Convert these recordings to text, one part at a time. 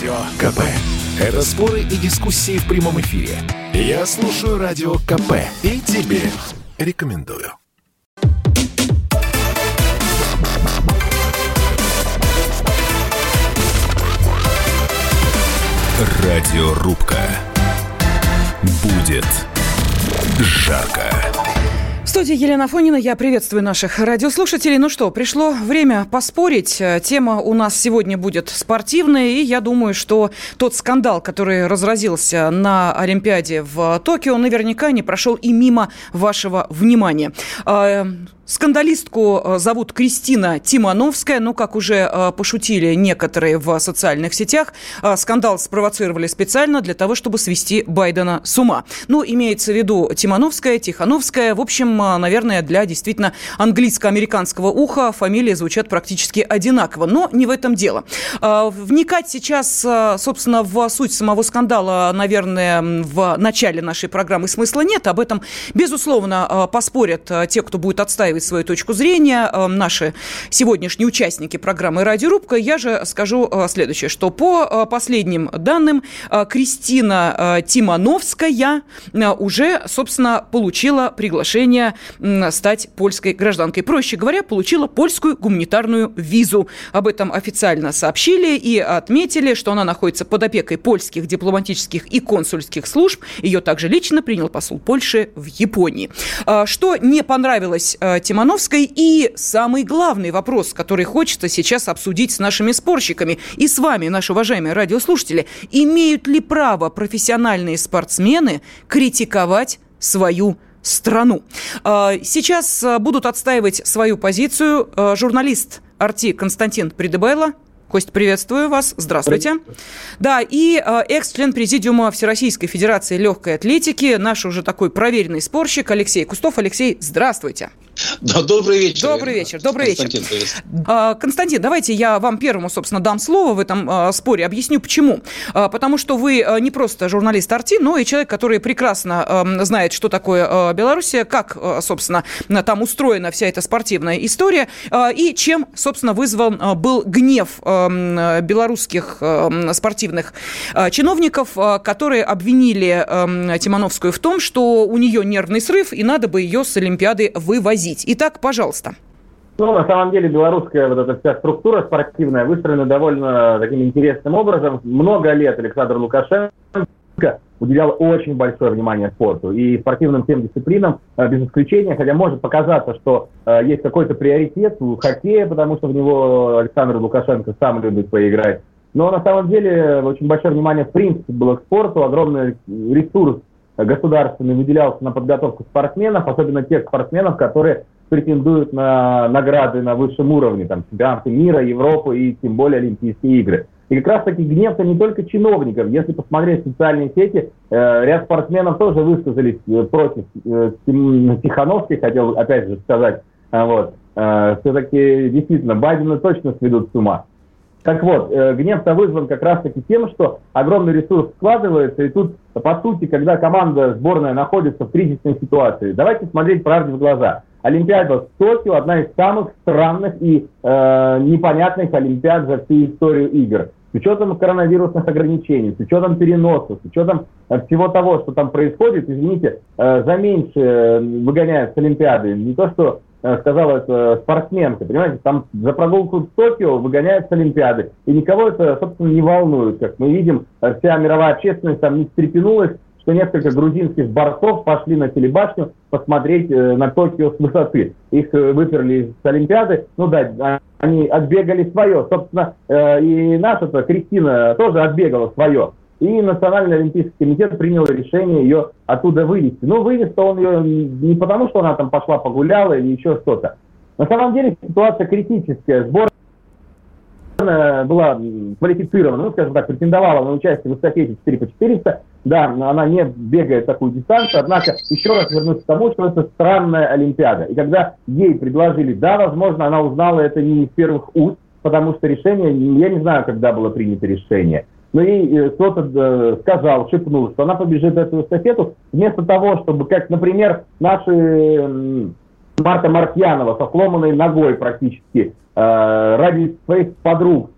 Радио КП. Это споры и дискуссии в прямом эфире. Я слушаю Радио КП и тебе рекомендую. Радиорубка. Будет жарко. В студии Елена Фонина. Я приветствую наших радиослушателей. Ну что, пришло время поспорить. Тема у нас сегодня будет спортивная. И я думаю, что тот скандал, который разразился на Олимпиаде в Токио, наверняка не прошел и мимо вашего внимания. А, Скандалистку э, зовут Кристина Тимановская. Ну, как уже э, пошутили некоторые в социальных сетях, э, скандал спровоцировали специально для того, чтобы свести Байдена с ума. Ну, имеется в виду Тимановская, Тихановская. В общем, наверное, для действительно английско-американского уха фамилии звучат практически одинаково. Но не в этом дело. Вникать сейчас, собственно, в суть самого скандала, наверное, в начале нашей программы смысла нет. Об этом, безусловно, поспорят те, кто будет отстаивать свою точку зрения. Наши сегодняшние участники программы «Радиорубка». Я же скажу следующее, что по последним данным Кристина Тимановская уже, собственно, получила приглашение стать польской гражданкой. Проще говоря, получила польскую гуманитарную визу. Об этом официально сообщили и отметили, что она находится под опекой польских дипломатических и консульских служб. Ее также лично принял посол Польши в Японии. Что не понравилось Тимановской. И самый главный вопрос, который хочется сейчас обсудить с нашими спорщиками и с вами, наши уважаемые радиослушатели. Имеют ли право профессиональные спортсмены критиковать свою страну? А, сейчас а, будут отстаивать свою позицию а, журналист Арти Константин Придебайло, Кость, приветствую вас. Здравствуйте. Да, и экс-член Президиума Всероссийской Федерации легкой атлетики, наш уже такой проверенный спорщик Алексей Кустов. Алексей, здравствуйте. Да, добрый вечер. Добрый вечер, добрый Константин, вечер. А, Константин, давайте я вам первому, собственно, дам слово в этом а, споре. Объясню, почему. А, потому что вы не просто журналист Арти, но и человек, который прекрасно знает, что такое Белоруссия, как, собственно, там устроена вся эта спортивная история, и чем, собственно, вызван был гнев белорусских спортивных чиновников, которые обвинили Тимановскую в том, что у нее нервный срыв, и надо бы ее с Олимпиады вывозить победить. Итак, пожалуйста. Ну, на самом деле, белорусская вот эта вся структура спортивная выстроена довольно таким интересным образом. Много лет Александр Лукашенко уделял очень большое внимание спорту и спортивным всем дисциплинам э, без исключения, хотя может показаться, что э, есть какой-то приоритет у хоккея, потому что в него Александр Лукашенко сам любит поиграть. Но на самом деле очень большое внимание в принципе было к спорту, огромный ресурс государственный выделялся на подготовку спортсменов, особенно тех спортсменов, которые претендуют на награды на высшем уровне, там, чемпионаты мира, Европы и тем более Олимпийские игры. И как раз таки гнев-то не только чиновников. Если посмотреть социальные сети, э, ряд спортсменов тоже высказались э, против э, Тихановской, хотел опять же сказать. Э, вот. Э, все-таки действительно Байдена точно сведут с ума. Так вот, э, гнев-то вызван как раз-таки тем, что огромный ресурс складывается, и тут, по сути, когда команда сборная находится в кризисной ситуации, давайте смотреть правде в глаза. Олимпиада в Токио одна из самых странных и э, непонятных Олимпиад за всю историю игр. С учетом коронавирусных ограничений, с учетом переносов, с учетом э, всего того, что там происходит, извините, э, за меньше э, выгоняют с Олимпиады. Не то, что сказала это спортсменка, понимаете, там за прогулку в Токио выгоняют с Олимпиады, и никого это, собственно, не волнует, как мы видим, вся мировая общественность там не встрепенулась, что несколько грузинских борцов пошли на телебашню посмотреть э, на Токио с высоты. Их э, выперли с Олимпиады, ну да, они отбегали свое, собственно, и наша-то Кристина тоже отбегала свое. И Национальный Олимпийский комитет принял решение ее оттуда вывести. Но вывез-то он ее не потому, что она там пошла погуляла или еще что-то. На самом деле ситуация критическая. Сборная была квалифицирована, ну, скажем так, претендовала на участие в эстафете 4 по 400. Да, она не бегает такую дистанцию, однако еще раз вернусь к тому, что это странная Олимпиада. И когда ей предложили, да, возможно, она узнала это не из первых уст, потому что решение, я не знаю, когда было принято решение, ну и э, кто-то э, сказал, шепнул, что она побежит эту эстафету, вместо того, чтобы, как, например, наши Марта Мартьянова со сломанной ногой практически, э, ради своих подруг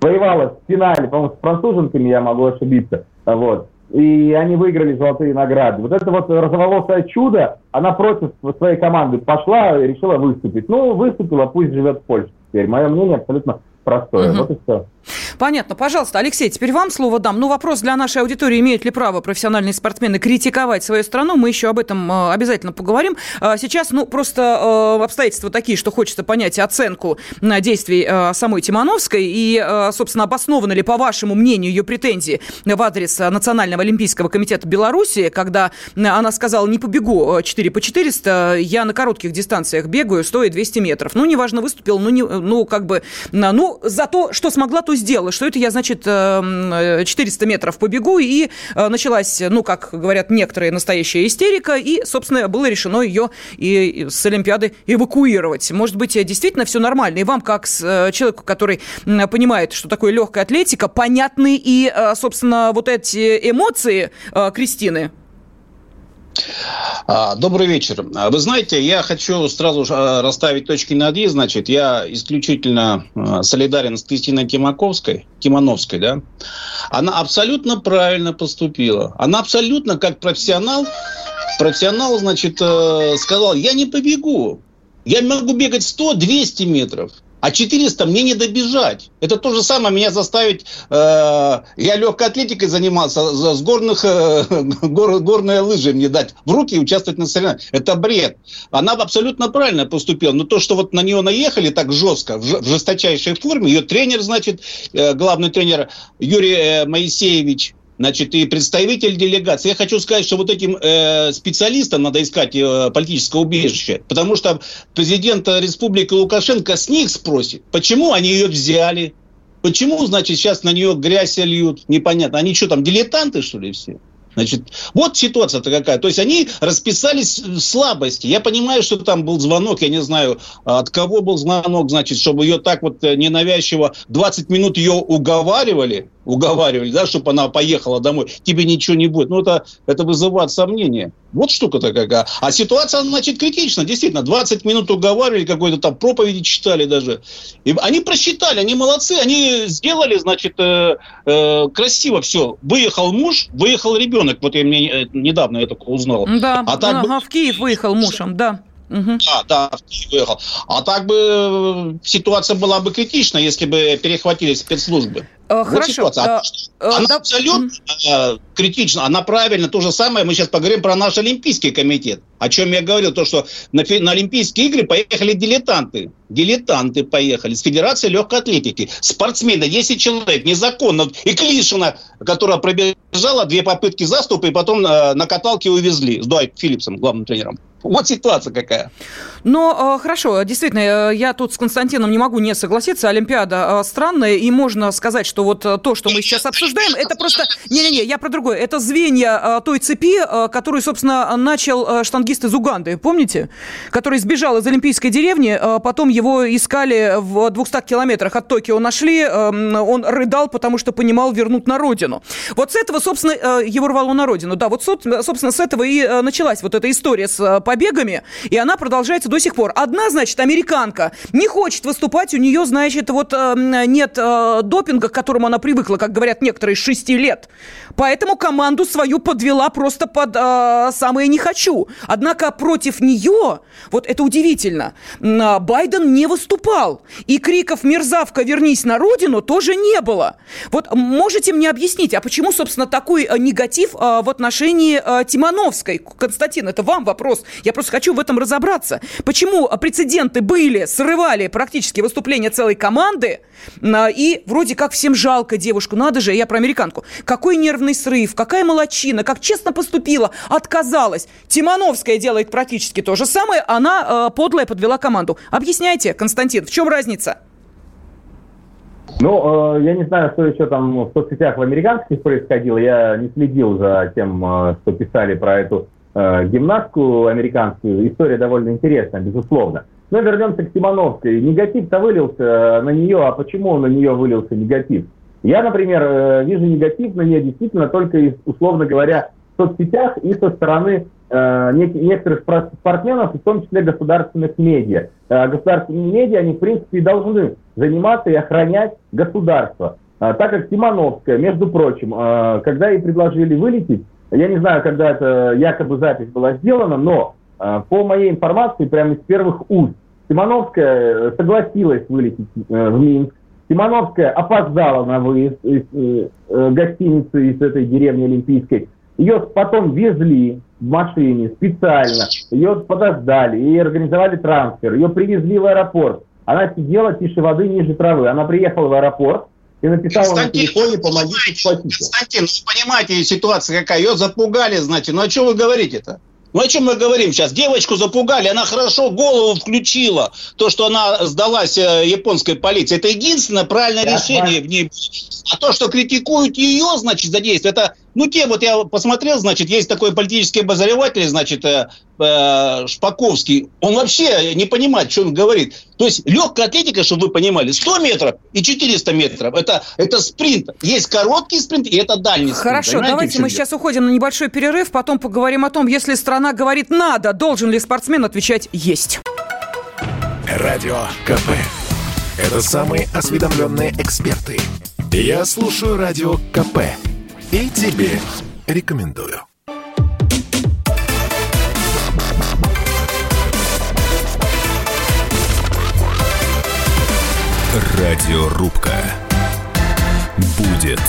воевала в финале, по-моему, с француженками, я могу ошибиться, вот, и они выиграли золотые награды. Вот это вот розоволосое чудо, она против своей команды пошла и решила выступить. Ну, выступила, пусть живет в Польше теперь. Мое мнение абсолютно простое. Угу. Вот и все. Понятно. Пожалуйста, Алексей, теперь вам слово дам. Ну, вопрос для нашей аудитории. Имеют ли право профессиональные спортсмены критиковать свою страну? Мы еще об этом э, обязательно поговорим. А сейчас, ну, просто э, обстоятельства такие, что хочется понять оценку действий э, самой Тимановской и, собственно, обоснованы ли, по вашему мнению, ее претензии в адрес Национального олимпийского комитета Беларуси, когда она сказала, не побегу 4 по 400, я на коротких дистанциях бегаю, стоит 200 метров. Ну, неважно, выступил, ну, не, ну как бы, ну, за то, что смогла, то сделала, что это я, значит, 400 э, метров побегу, и э, началась, ну, как говорят некоторые, настоящая истерика, и, собственно, было решено ее и с Олимпиады эвакуировать. Может быть, действительно все нормально, и вам, как э, человеку, который понимает, что такое легкая атлетика, понятны и, собственно, вот эти эмоции Кристины? А, добрый вечер. А, вы знаете, я хочу сразу а, расставить точки над «и». Значит, я исключительно солидарен с Кристиной Тимаковской, Тимановской, да. Она абсолютно правильно поступила. Она абсолютно, как профессионал, профессионал, значит, э, сказал, я не побегу. Я могу бегать 100-200 метров. А 400 мне не добежать. Это то же самое меня заставить... Э, я легкой атлетикой занимался, с горных, э, гор, горные лыжи мне дать в руки и участвовать на соревнованиях. Это бред. Она абсолютно правильно поступила. Но то, что вот на нее наехали так жестко, в, в жесточайшей форме, ее тренер, значит, э, главный тренер Юрий э, Моисеевич, значит, и представитель делегации. Я хочу сказать, что вот этим э, специалистам надо искать э, политическое убежище, потому что президент республики Лукашенко с них спросит, почему они ее взяли, почему, значит, сейчас на нее грязь льют, непонятно. Они что там, дилетанты, что ли, все? Значит, вот ситуация-то какая. То есть они расписались в слабости. Я понимаю, что там был звонок, я не знаю, от кого был звонок, значит, чтобы ее так вот э, ненавязчиво 20 минут ее уговаривали, уговаривали, да, чтобы она поехала домой, тебе ничего не будет. Ну, это, это вызывает сомнения. Вот штука-то какая. А ситуация, значит, критична. Действительно, 20 минут уговаривали, какой-то там проповеди читали даже. И они просчитали, они молодцы, они сделали, значит, э, э, красиво все. Выехал муж, выехал ребенок. Вот я мне э, недавно я только узнал. Да, а так ага, в Киев выехал мужем, да. Угу. Да, да, в Киев выехал. А так бы э, ситуация была бы критична, если бы перехватили спецслужбы. Э, вот хорошо. Ситуация. А, она да. абсолютно э, критична, она правильно. То же самое мы сейчас поговорим про наш Олимпийский комитет. О чем я говорил, то, что на, на Олимпийские игры поехали дилетанты. Дилетанты поехали с Федерации легкой атлетики. Спортсмены, 10 человек, незаконно. И Клишина, которая пробежала две попытки заступа, и потом э, на каталке увезли с Дуайт Филлипсом, главным тренером. Вот ситуация какая. Но э, хорошо, действительно, э, я тут с Константином не могу не согласиться. Олимпиада э, странная, и можно сказать, что вот то, что мы сейчас обсуждаем, это просто... Не-не-не, я про другое. Это звенья той цепи, которую, собственно, начал штангист из Уганды, помните? Который сбежал из Олимпийской деревни, потом его искали в 200 километрах от Токио, нашли, он рыдал, потому что понимал вернуть на родину. Вот с этого, собственно, его рвало на родину. Да, вот, собственно, с этого и началась вот эта история с побегами, и она продолжается до сих пор. Одна, значит, американка не хочет выступать, у нее, значит, вот э, нет э, допинга, к которому она привыкла, как говорят некоторые, с 6 лет. Поэтому команду свою подвела просто под э, самое «не хочу». Однако против нее, вот это удивительно, э, Байден не выступал. И криков «Мерзавка, вернись на родину» тоже не было. Вот можете мне объяснить, а почему, собственно, такой э, негатив в отношении Тимановской? Константин, это вам вопрос. Я просто хочу в этом разобраться. Почему прецеденты были, срывали практически выступления целой команды, а, и вроде как всем жалко девушку, надо же, я про американку. Какой нервный срыв, какая молочина, как честно поступила, отказалась. Тимановская делает практически то же самое, она э, подлая подвела команду. Объясняйте, Константин, в чем разница? Ну, э, я не знаю, что еще там в соцсетях в американских происходило. Я не следил за тем, э, что писали про эту э, гимнастку американскую. История довольно интересная, безусловно. Но вернемся к Симоновской. Негатив-то вылился на нее, а почему на нее вылился негатив? Я, например, э, вижу негатив на нее действительно только, из, условно говоря, в соцсетях и со стороны э, некоторых спортсменов, в том числе государственных медиа. Э, государственные медиа, они, в принципе, должны заниматься и охранять государство. Э, так как Тимановская, между прочим, э, когда ей предложили вылететь, я не знаю, когда это якобы запись была сделана, но э, по моей информации, прямо из первых уст, Тимановская согласилась вылететь э, в Минск. Тимановская опоздала на выезд из э, гостиницы из этой деревни Олимпийской. Ее потом везли в машине специально, ее подождали, ей организовали трансфер, ее привезли в аэропорт. Она сидела тише воды, ниже травы. Она приехала в аэропорт, и написала на телефоне, помогите, сплотите. Константин, ну понимаете, ситуация какая, ее запугали, знаете, ну о чем вы говорите-то? Ну о чем мы говорим сейчас? Девочку запугали, она хорошо голову включила. То, что она сдалась э, японской полиции, это единственное правильное да, решение да. в ней. А то, что критикуют ее, значит, за действие, это ну, те, вот я посмотрел, значит, есть такой политический обозреватель, значит, э, э, Шпаковский. Он вообще не понимает, что он говорит. То есть легкая атлетика, чтобы вы понимали, 100 метров и 400 метров. Это, это спринт. Есть короткий спринт и это дальний спринт. Хорошо, Понимаете, давайте мы сейчас уходим на небольшой перерыв, потом поговорим о том, если страна говорит «надо», должен ли спортсмен отвечать «есть». Радио КП. Это самые осведомленные эксперты. Я слушаю Радио КП и тебе рекомендую. Радиорубка. Будет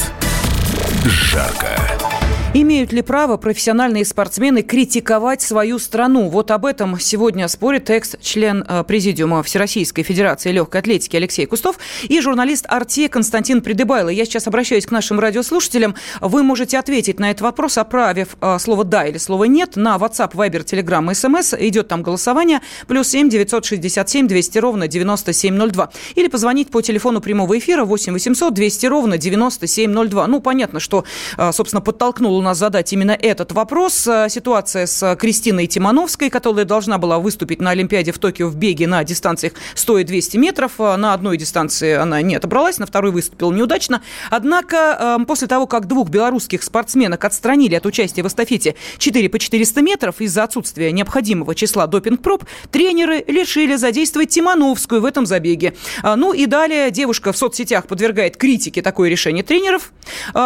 жарко. Имеют ли право профессиональные спортсмены критиковать свою страну? Вот об этом сегодня спорит экс-член э, Президиума Всероссийской Федерации легкой атлетики Алексей Кустов и журналист «Арте» Константин Придыбайло. Я сейчас обращаюсь к нашим радиослушателям. Вы можете ответить на этот вопрос, оправив э, слово «да» или слово «нет» на WhatsApp, Viber, Telegram, SMS. Идет там голосование. Плюс 7 967 200 ровно 9702. Или позвонить по телефону прямого эфира 8 800 200 ровно 9702. Ну, понятно, что, э, собственно, подтолкнул у нас задать именно этот вопрос. Э, ситуация с Кристиной Тимановской, которая должна была выступить на Олимпиаде в Токио в беге на дистанциях 100 и 200 метров. Э, на одной дистанции она не отобралась, на второй выступила неудачно. Однако э, после того, как двух белорусских спортсменок отстранили от участия в эстафете 4 по 400 метров из-за отсутствия необходимого числа допинг-проб, тренеры решили задействовать Тимановскую в этом забеге. Ну и далее девушка в соцсетях подвергает критике такое решение тренеров,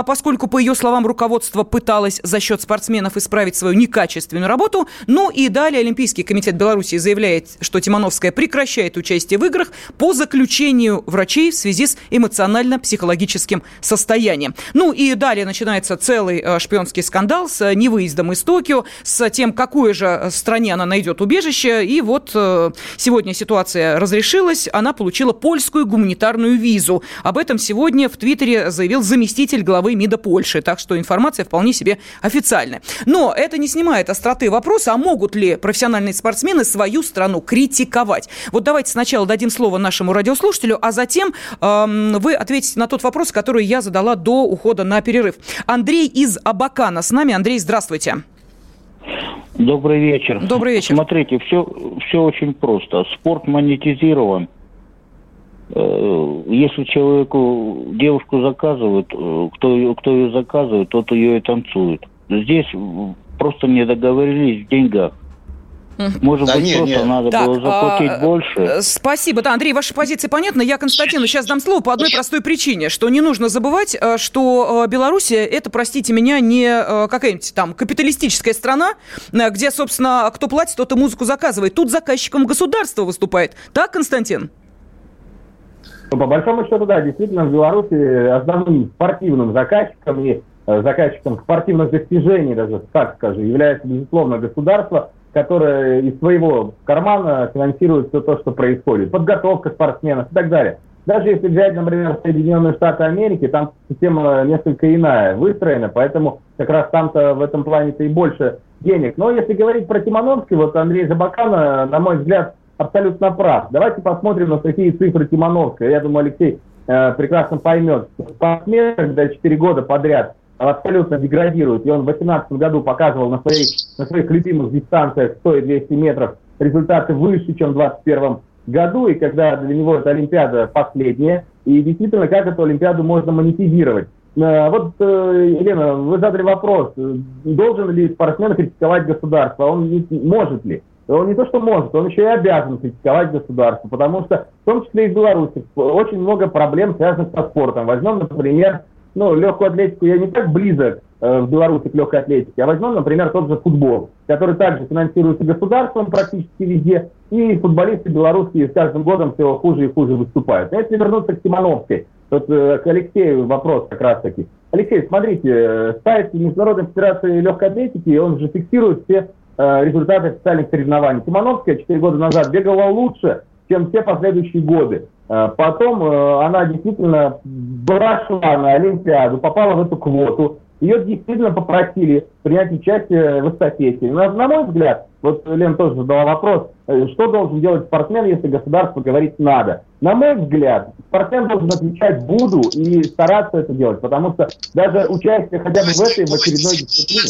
поскольку, по ее словам, руководство пыталось пыталась за счет спортсменов исправить свою некачественную работу. Ну и далее Олимпийский комитет Беларуси заявляет, что Тимановская прекращает участие в играх по заключению врачей в связи с эмоционально-психологическим состоянием. Ну и далее начинается целый э, шпионский скандал с э, невыездом из Токио, с тем, какой же э, стране она найдет убежище. И вот сегодня ситуация разрешилась, она получила польскую гуманитарную визу. Об этом сегодня в Твиттере заявил заместитель главы МИДа Польши. Так что информация вполне себе официальное. Но это не снимает остроты вопроса, а могут ли профессиональные спортсмены свою страну критиковать? Вот давайте сначала дадим слово нашему радиослушателю, а затем эм, вы ответите на тот вопрос, который я задала до ухода на перерыв. Андрей из Абакана с нами. Андрей, здравствуйте. Добрый вечер. Добрый вечер. Смотрите, все, все очень просто. Спорт монетизирован. Э, если человеку девушку заказывают, э, кто, кто ее заказывает, тот ее и танцует. Здесь просто не договорились в деньгах. Может да быть, не, просто не. надо так, было заплатить а, больше. Э, спасибо. Да, Андрей, ваша позиция понятна. Я Константину сейчас дам слово по одной простой причине, что не нужно забывать, что Белоруссия это, простите меня, не какая-нибудь там капиталистическая страна, где, собственно, кто платит, тот и музыку заказывает. Тут заказчиком государства выступает. Так, Константин? Ну, по большому счету, да, действительно, в Беларуси основным спортивным заказчиком и э, заказчиком спортивных достижений, даже так скажем, является, безусловно, государство, которое из своего кармана финансирует все то, что происходит. Подготовка спортсменов и так далее. Даже если взять, например, Соединенные Штаты Америки, там система несколько иная выстроена, поэтому как раз там-то в этом плане-то и больше денег. Но если говорить про Тимановский, вот Андрей Забакана, на мой взгляд, абсолютно прав. Давайте посмотрим на такие цифры Тимановской. Я думаю, Алексей э, прекрасно поймет. Спортсмен, когда 4 года подряд абсолютно деградирует, и он в 2018 году показывал на своих, на своих любимых дистанциях 100 и 200 метров результаты выше, чем в 2021 году, и когда для него эта Олимпиада последняя, и действительно, как эту Олимпиаду можно монетизировать. Э, вот, э, Елена, вы задали вопрос, должен ли спортсмен критиковать государство, он может ли? Он не то, что может, он еще и обязан критиковать государство, потому что, в том числе и в Беларуси, очень много проблем, связанных со спортом. Возьмем, например, ну, легкую атлетику, я не так близок э, в Беларуси к легкой атлетике, а возьмем, например, тот же футбол, который также финансируется государством практически везде, и футболисты белорусские с каждым годом все хуже и хуже выступают. Если вернуться к Тимановской, вот э, к Алексею вопрос как раз таки. Алексей, смотрите, э, сайт Международной Федерации Легкой Атлетики, он же фиксирует все результаты официальных соревнований. Тимановская 4 года назад бегала лучше, чем все последующие годы. Э, потом э, она действительно прошла на Олимпиаду, попала в эту квоту. Ее действительно попросили принять участие в эстафете. На, на мой взгляд, вот Лен тоже задала вопрос, э, что должен делать спортсмен, если государство говорит «надо». На мой взгляд, спортсмен должен отвечать «буду» и стараться это делать, потому что даже участие хотя бы в этой, в очередной дисциплине...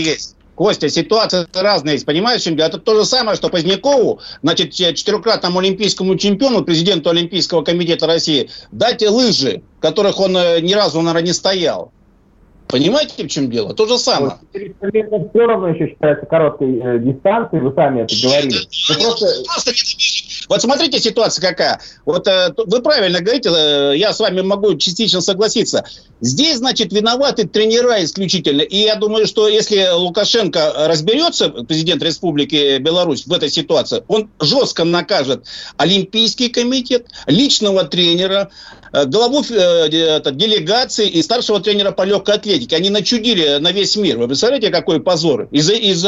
есть. Костя, ситуация разная есть, понимаешь, Это то же самое, что Позднякову, значит, четырехкратному олимпийскому чемпиону, президенту Олимпийского комитета России, дать лыжи, которых он э, ни разу, наверное, не стоял. Понимаете, в чем дело? То же самое. Вот, все равно еще считается короткой э, дистанцией, вы сами это говорили. Ну, просто... просто вот смотрите, ситуация какая. Вот э, вы правильно говорите, э, я с вами могу частично согласиться. Здесь, значит, виноваты тренера исключительно. И я думаю, что если Лукашенко разберется, президент Республики Беларусь, в этой ситуации, он жестко накажет Олимпийский комитет, личного тренера, главу э, делегации и старшего тренера по легкой атлетике. Они начудили на весь мир. Вы представляете, какой позор? Из-за из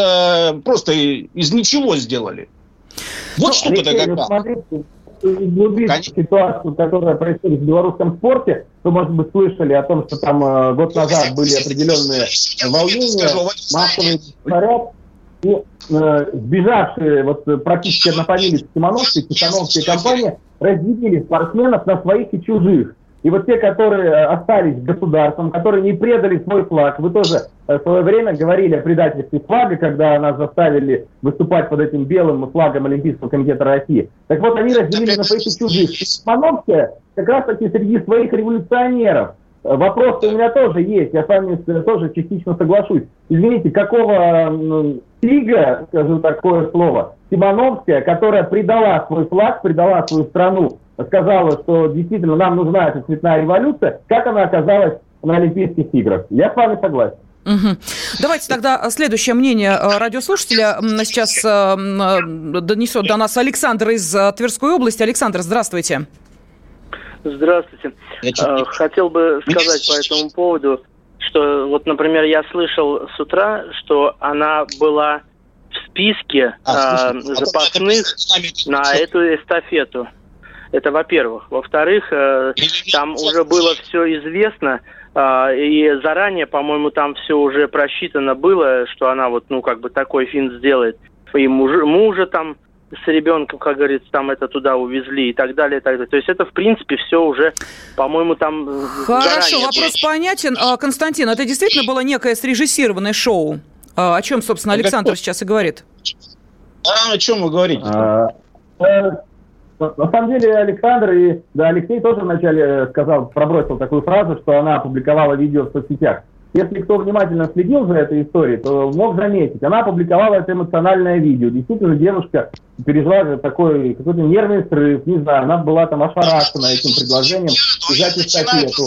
просто из ничего сделали. Вот ну, штука-то какая. Углубить ситуацию, которая происходит в белорусском спорте, вы, может быть, слышали о том, что там э, год назад были определенные волнения, массовые порядки, и э, сбежавшие вот практически однофамилии Симоновские, Тихановские компании разделили спортсменов на своих и чужих. И вот те, которые э, остались государством, которые не предали свой флаг, вы тоже э, в свое время говорили о предательстве флага, когда нас заставили выступать под этим белым флагом Олимпийского комитета России. Так вот, они разделили на своих и чужих. Смоновская как раз таки среди своих революционеров. Э, вопрос у меня тоже есть, я с вами тоже частично соглашусь. Извините, какого тига, скажу такое слово, Симоновская, которая предала свой флаг, предала свою страну, сказала, что действительно нам нужна эта цветная революция, как она оказалась на Олимпийских играх. Я с вами согласен. Давайте тогда следующее мнение э, радиослушателя сейчас э, э, донесет до нас Александр из Тверской области. Александр, здравствуйте. Здравствуйте. Хотел бы сказать по этому поводу, что вот, например, я слышал с утра, что она была в списке а, э, запасных на эту эстафету. Это во-первых. Во-вторых, э, там уже было все известно, э, и заранее, по-моему, там все уже просчитано было, что она вот, ну, как бы такой финт сделает. И мужа, мужа там с ребенком, как говорится, там это туда увезли и так далее, и так далее. То есть это, в принципе, все уже, по-моему, там Хорошо, заранее. вопрос понятен. А, Константин, это действительно было некое срежиссированное шоу? А, о чем, собственно, Александр сейчас и говорит? А о чем вы говорите? А, э, на самом деле Александр и да, Алексей тоже вначале э, сказал, пробросил такую фразу, что она опубликовала видео в соцсетях. Если кто внимательно следил за этой историей, то мог заметить, она опубликовала это эмоциональное видео. Действительно, девушка пережила такой какой-то нервный срыв, не знаю, она была там ошарашена этим предложением взять эстафету.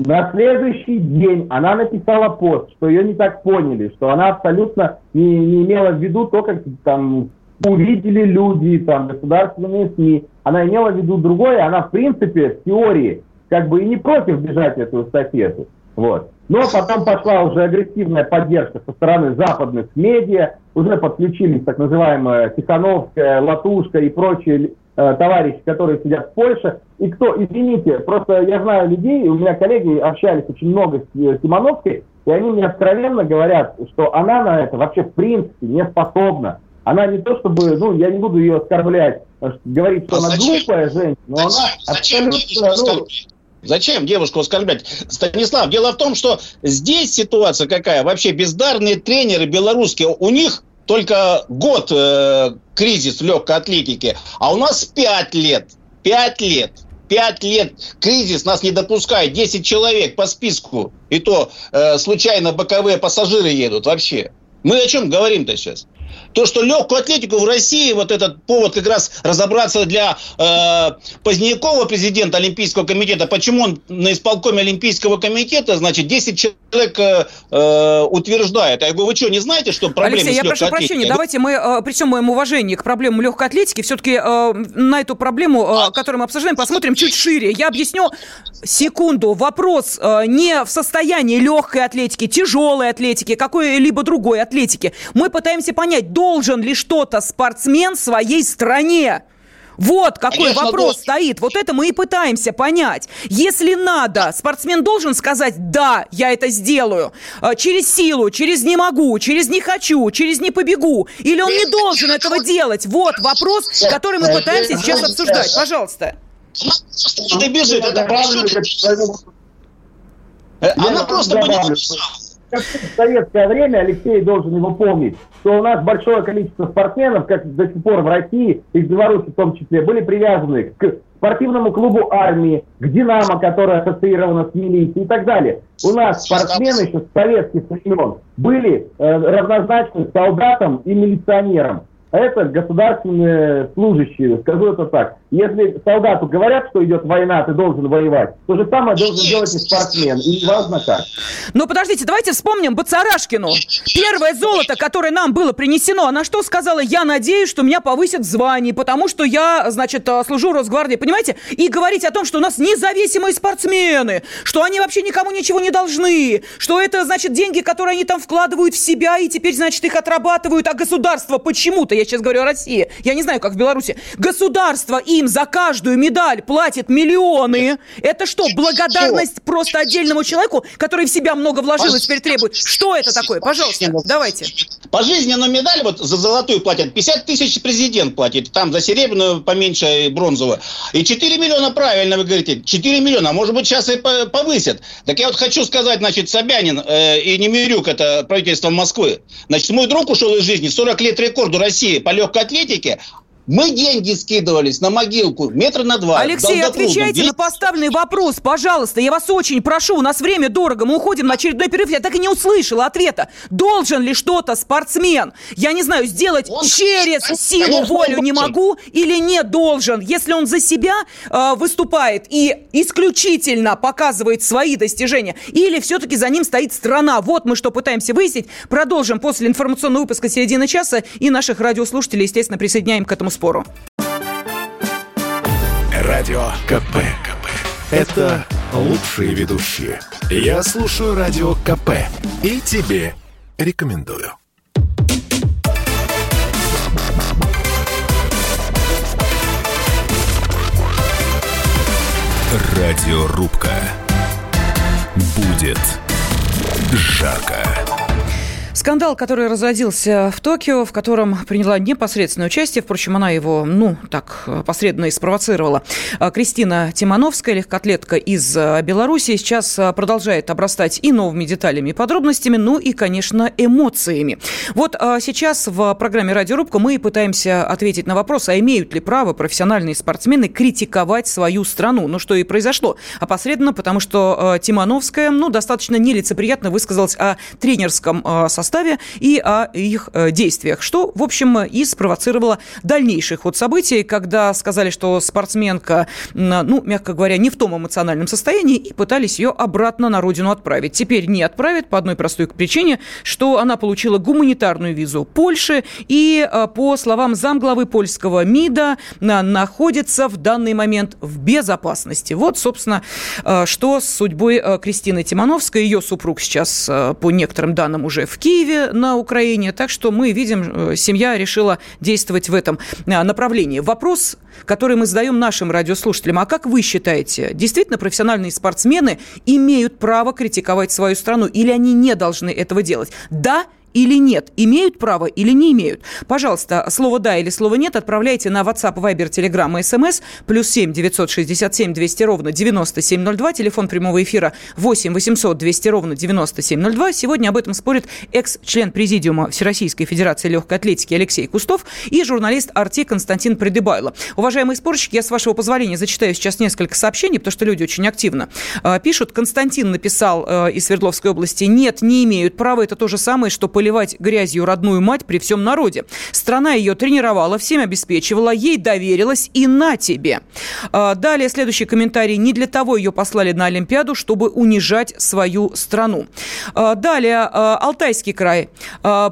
На следующий день она написала пост, что ее не так поняли, что она абсолютно не, не имела в виду то, как там увидели люди, там, государственные СМИ. Она имела в виду другое, она, в принципе, в теории, как бы и не против бежать эту эстафету. Вот. Но потом пошла уже агрессивная поддержка со стороны западных медиа, уже подключились так называемая Тихановская, Латушка и прочие э, товарищи, которые сидят в Польше. И кто, извините, просто я знаю людей, у меня коллеги общались очень много с э, Тимановской, и они мне откровенно говорят, что она на это вообще в принципе не способна. Она не то чтобы, ну, я не буду ее оскорблять, говорить, что а она зачем? глупая женщина, но зачем? она абсолютно, ну, Зачем девушку оскорблять? Станислав, дело в том, что здесь ситуация какая? Вообще бездарные тренеры белорусские, у них только год э, кризис в легкой атлетике, а у нас пять лет. Пять лет. Пять лет кризис нас не допускает. 10 человек по списку. И то э, случайно боковые пассажиры едут вообще. Мы о чем говорим-то сейчас? То, что легкую атлетику в России, вот этот повод как раз разобраться для э, Позднякова, президента Олимпийского комитета, почему он на исполкоме Олимпийского комитета, значит, 10 человек э, э, утверждает. Я говорю, вы что, не знаете, что проблема Алексей, с я прошу атлетикой? прощения, давайте мы, э, при всем моем уважении к проблемам легкой атлетики, все-таки э, на эту проблему, э, которую мы обсуждаем, посмотрим чуть шире. Я объясню секунду. Вопрос э, не в состоянии легкой атлетики, тяжелой атлетики, какой-либо другой атлетики. Мы пытаемся понять, должен ли что-то спортсмен своей стране. Вот какой Конечно, вопрос должен. стоит. Вот это мы и пытаемся понять. Если надо, спортсмен должен сказать, да, я это сделаю. Э, Через силу, через не могу, через не хочу, через не побегу. Или он не должен этого делать. Вот вопрос, который мы пытаемся сейчас обсуждать. Пожалуйста. Бежит, это прошу. Э, Она просто написала. Как в советское время, Алексей должен его помнить, что у нас большое количество спортсменов, как до сих пор в России и в Беларуси в том числе, были привязаны к спортивному клубу армии, к «Динамо», которое ассоциировано с милицией и так далее. У нас спортсмены еще с советских времен были э, равнозначны солдатам и милиционерам. Это государственные служащие, скажу это так. Если солдату говорят, что идет война, ты должен воевать, то же самое должен делать и спортсмен, и не важно как. Но подождите, давайте вспомним Бацарашкину. Первое золото, которое нам было принесено, она что сказала? Я надеюсь, что меня повысят в звании, потому что я, значит, э, служу Росгвардии, понимаете? И говорить о том, что у нас независимые спортсмены, что они вообще никому ничего не должны, что это, значит, деньги, которые они там вкладывают в себя, и теперь, значит, их отрабатывают, а государство почему-то, я сейчас говорю о России, я не знаю, как в Беларуси, государство им за каждую медаль платит миллионы. Это что, благодарность просто отдельному человеку, который в себя много вложил и теперь требует? Что это такое? Пожалуйста, давайте. Пожизненную медаль вот за золотую платят 50 тысяч президент платит, там за серебряную поменьше и бронзовую. И 4 миллиона, правильно вы говорите, 4 миллиона, а может быть сейчас и по- повысят. Так я вот хочу сказать, значит, Собянин э, и Немирюк, это правительство Москвы. Значит, мой друг ушел из жизни, 40 лет рекорду России по легкой атлетике, мы деньги скидывались на могилку метра на два. Алексей, отвечайте на 200 поставленный вопрос, пожалуйста. Я вас очень прошу, у нас время дорого, мы уходим на очередной перерыв. Я так и не услышала ответа. Должен ли что-то спортсмен, я не знаю, сделать Он- через силу Конечно, волю не могу или не должен? Если он за себя э, выступает и исключительно показывает свои достижения, или все-таки за ним стоит страна? Вот мы что пытаемся выяснить. Продолжим после информационного выпуска середины часа и наших радиослушателей, естественно, присоединяем к этому спору. Радио КП. КП. Это лучшие ведущие. Я слушаю Радио КП. И тебе рекомендую. Радиорубка. Будет жарко. Скандал, который разразился в Токио, в котором приняла непосредственное участие, впрочем, она его, ну, так, посредственно и спровоцировала. А, Кристина Тимановская, легкоатлетка из а, Беларуси, сейчас а, продолжает обрастать и новыми деталями и подробностями, ну и, конечно, эмоциями. Вот сейчас в программе «Радиорубка» мы пытаемся ответить на вопрос, а имеют ли право профессиональные спортсмены критиковать свою страну? Ну, что и произошло. Опосредованно, потому что Тимановская, ну, достаточно нелицеприятно высказалась о тренерском а, составе и о их э, действиях, что, в общем, и спровоцировало дальнейший ход событий, когда сказали, что спортсменка, ну, мягко говоря, не в том эмоциональном состоянии, и пытались ее обратно на родину отправить. Теперь не отправят по одной простой причине, что она получила гуманитарную визу Польши, и, э, по словам замглавы польского МИДа, на- находится в данный момент в безопасности. Вот, собственно, э, что с судьбой Кристины Тимановской. Ее супруг сейчас, по некоторым данным, уже в Киеве на Украине. Так что мы видим, э, семья решила действовать в этом э, направлении. Вопрос, который мы задаем нашим радиослушателям. А как вы считаете, действительно профессиональные спортсмены имеют право критиковать свою страну или они не должны этого делать? Да нет? Имеют право или не имеют? Пожалуйста, слово «да» или слово «нет» отправляйте на WhatsApp, Viber, Telegram и SMS. Плюс 7 967 200 ровно 9702. Телефон прямого эфира 8 800 200 ровно 9702. Сегодня об этом спорит экс-член Президиума Всероссийской Федерации легкой атлетики Алексей Кустов и журналист «Арти» Константин Придыбайло. Уважаемые спорщики, я, с вашего позволения, зачитаю сейчас несколько сообщений, потому что люди очень активно э, пишут. Константин написал э, из Свердловской области «Нет, не имеют права. Это то же самое, что поливать грязью родную мать при всем народе. Страна ее тренировала, всем обеспечивала, ей доверилась и на тебе». Э, далее следующий комментарий. «Не для того ее послали на Олимпиаду, чтобы унижать свою страну». Э, далее э, Алтайский край.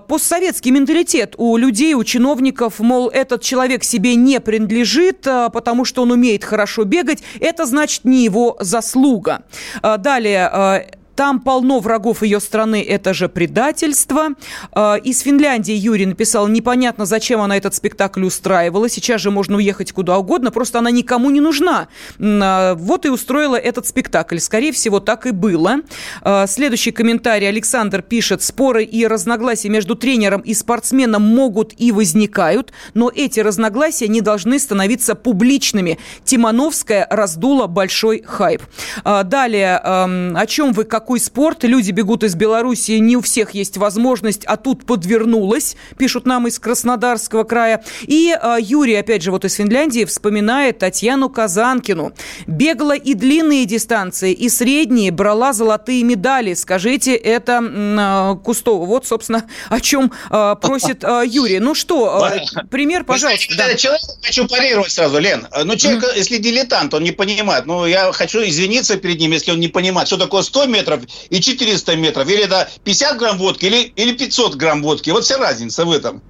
Постсоветский менталитет у людей, у чиновников, мол, этот человек себе не принадлежит, потому что он умеет хорошо бегать, это значит не его заслуга. Далее, там полно врагов ее страны, это же предательство. А, из Финляндии Юрий написал, непонятно, зачем она этот спектакль устраивала. Сейчас же можно уехать куда угодно, просто она никому не нужна. А, вот и устроила этот спектакль. Скорее всего, так и было. А, следующий комментарий. Александр пишет, споры и разногласия между тренером и спортсменом могут и возникают, но эти разногласия не должны становиться публичными. Тимановская раздула большой хайп. Далее, о чем вы как какой спорт. Люди бегут из Белоруссии, не у всех есть возможность, а тут подвернулась, пишут нам из Краснодарского края. И э, Юрий, опять же, вот из Финляндии, вспоминает Татьяну Казанкину. Бегала и длинные дистанции, и средние, брала золотые медали. Скажите, это э, Кустова. Вот, собственно, о чем э, просит э, Юрий. Ну что, э, пример, пожалуйста. да. Человек, хочу парировать сразу, Лен. Ну, человек, mm-hmm. если дилетант, он не понимает. Ну, я хочу извиниться перед ним, если он не понимает, что такое 100 метров метров и 400 метров. Или это 50 грамм водки, или, или 500 грамм водки. Вот вся разница в этом.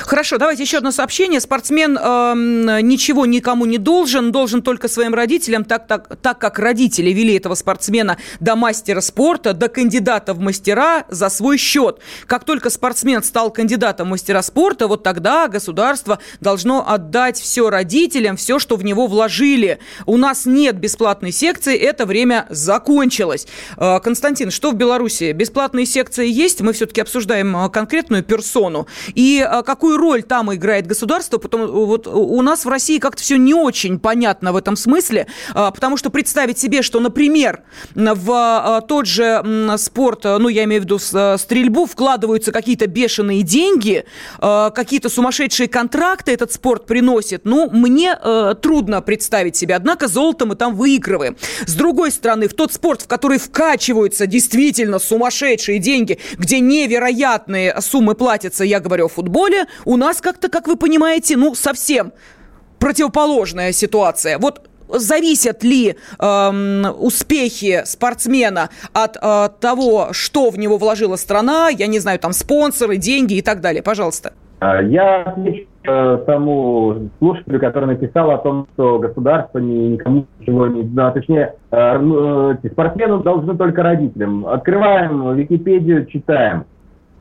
Хорошо, давайте еще одно сообщение. Спортсмен э, ничего никому не должен, должен только своим родителям, так, так, так как родители вели этого спортсмена до мастера спорта, до кандидата в мастера за свой счет. Как только спортсмен стал кандидатом в мастера спорта, вот тогда государство должно отдать все родителям, все, что в него вложили. У нас нет бесплатной секции, это время закончилось. Э, Константин, что в Беларуси? Бесплатные секции есть? Мы все-таки обсуждаем э, конкретную персону. И э, какую роль там играет государство? Потому вот у нас в России как-то все не очень понятно в этом смысле, потому что представить себе, что, например, в тот же спорт, ну, я имею в виду стрельбу, вкладываются какие-то бешеные деньги, какие-то сумасшедшие контракты этот спорт приносит, ну, мне трудно представить себе. Однако золото мы там выигрываем. С другой стороны, в тот спорт, в который в вкачиваются действительно сумасшедшие деньги, где невероятные суммы платятся, я говорю о футболе, у нас как-то, как вы понимаете, ну, совсем противоположная ситуация. Вот зависят ли э, успехи спортсмена от э, того, что в него вложила страна, я не знаю, там спонсоры, деньги и так далее? Пожалуйста. А, я отвечу Э, тому слушателю, который написал о том, что государство никому ничего не... Да, точнее, э, ну, э, спортсмену должны только родителям. Открываем Википедию, читаем.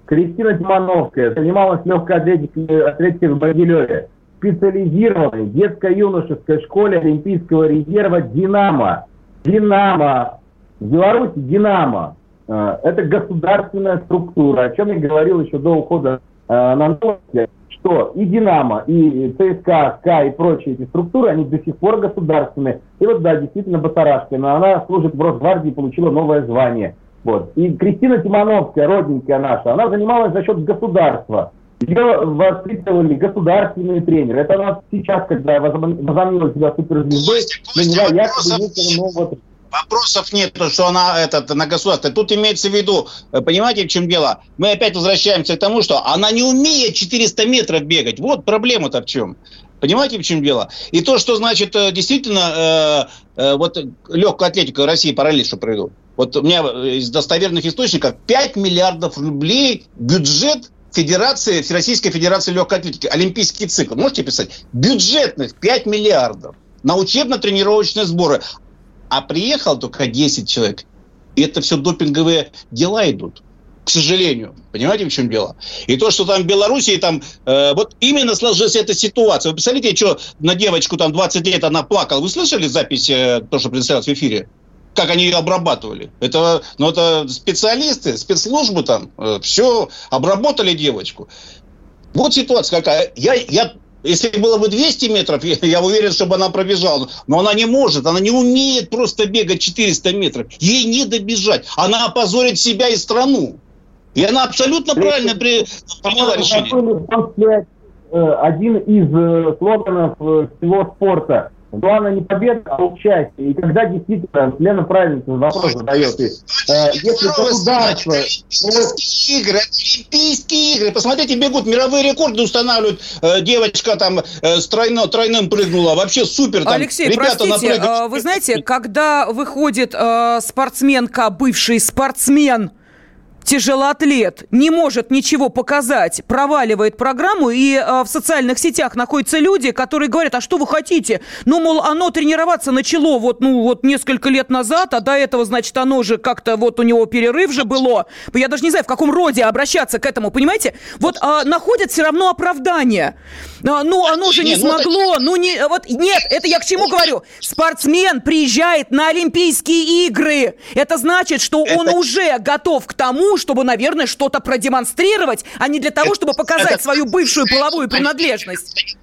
Кристина Тимановская занималась легкой атлетикой, атлетикой в Могилеве. Специализированной детско-юношеской школе Олимпийского резерва «Динамо». «Динамо». В Беларуси «Динамо». Это государственная структура, о чем я говорил еще до ухода на новости что и «Динамо», и ЦСКА, СКА и прочие эти структуры, они до сих пор государственные. И вот, да, действительно, Батарашкина, она служит в Росгвардии, получила новое звание. Вот. И Кристина Тимановская, родненькая наша, она занималась за счет государства. Ее воспитывали государственные тренеры. Это она сейчас, когда возомнила себя суперзвездой, наняла якобы некого нового Вопросов нет, что она этот, на государство. Тут имеется в виду, э, понимаете, в чем дело? Мы опять возвращаемся к тому, что она не умеет 400 метров бегать. Вот проблема-то в чем. Понимаете, в чем дело? И то, что, значит, э, действительно, э, э, вот легкая атлетика России параллель, что проведу. Вот у меня из достоверных источников 5 миллиардов рублей бюджет Федерации, Всероссийской Федерации легкой атлетики, Олимпийский цикл. Можете писать? Бюджетных 5 миллиардов на учебно-тренировочные сборы а приехал только 10 человек. И это все допинговые дела идут. К сожалению. Понимаете, в чем дело? И то, что там в Белоруссии, там, э, вот именно сложилась эта ситуация. Вы представляете, что на девочку там 20 лет она плакала. Вы слышали запись, э, то, что представилось в эфире? как они ее обрабатывали. Это, ну, это специалисты, спецслужбы там, э, все обработали девочку. Вот ситуация какая. Я, я если было бы 200 метров, я, уверен, чтобы она пробежала. Но она не может, она не умеет просто бегать 400 метров. Ей не добежать. Она опозорит себя и страну. И она абсолютно правильно при... приняла решение. Э, один из э, слоганов э, всего спорта – Главное не победа, а участие. И когда действительно, Лена правильно вопрос задает. И, э, если государство... Олимпийские игры, Олимпийские игры. Посмотрите, бегут, мировые рекорды устанавливают. Э, девочка там э, с тройно, тройным прыгнула. Вообще супер. Там, Алексей, ребята простите, напрыг... вы знаете, когда выходит э, спортсменка, бывший спортсмен, тяжелоатлет не может ничего показать, проваливает программу, и э, в социальных сетях находятся люди, которые говорят, а что вы хотите? Ну, мол, оно тренироваться начало вот, ну, вот несколько лет назад, а до этого, значит, оно же как-то вот у него перерыв же было. Я даже не знаю, в каком роде обращаться к этому, понимаете? Вот э, находят все равно оправдание. А, ну, оно же не ну, смогло, ну, не, вот, нет, это я к чему говорю? Спортсмен приезжает на Олимпийские игры. Это значит, что он уже готов к тому, чтобы, наверное, что-то продемонстрировать, а не для того, чтобы показать это... свою бывшую половую принадлежность.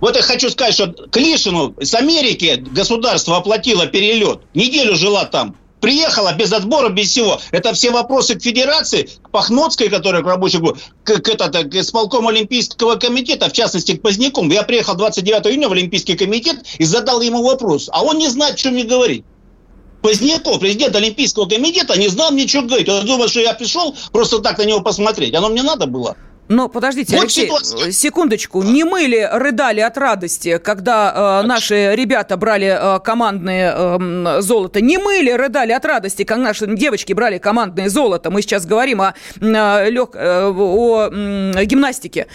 Вот я хочу сказать, что Клишину с Америки государство оплатило перелет. Неделю жила там. Приехала без отбора, без всего. Это все вопросы к федерации, к Пахноцкой, которая к рабочему, к, к, это, к исполкому Олимпийского комитета, в частности, к Позднякому. Я приехал 29 июня в Олимпийский комитет и задал ему вопрос. А он не знает, что мне говорить. Поздняков, президент Олимпийского комитета, не знал ничего говорить. Он думал, что я пришел просто так на него посмотреть. Оно мне надо было. Но подождите, вот Алексей, ситуация. секундочку. Не мы ли рыдали от радости, когда э, наши ребята брали э, командное э, золото? Не мы ли рыдали от радости, когда наши девочки брали командное золото? Мы сейчас говорим о, э, лег, э, о э, гимнастике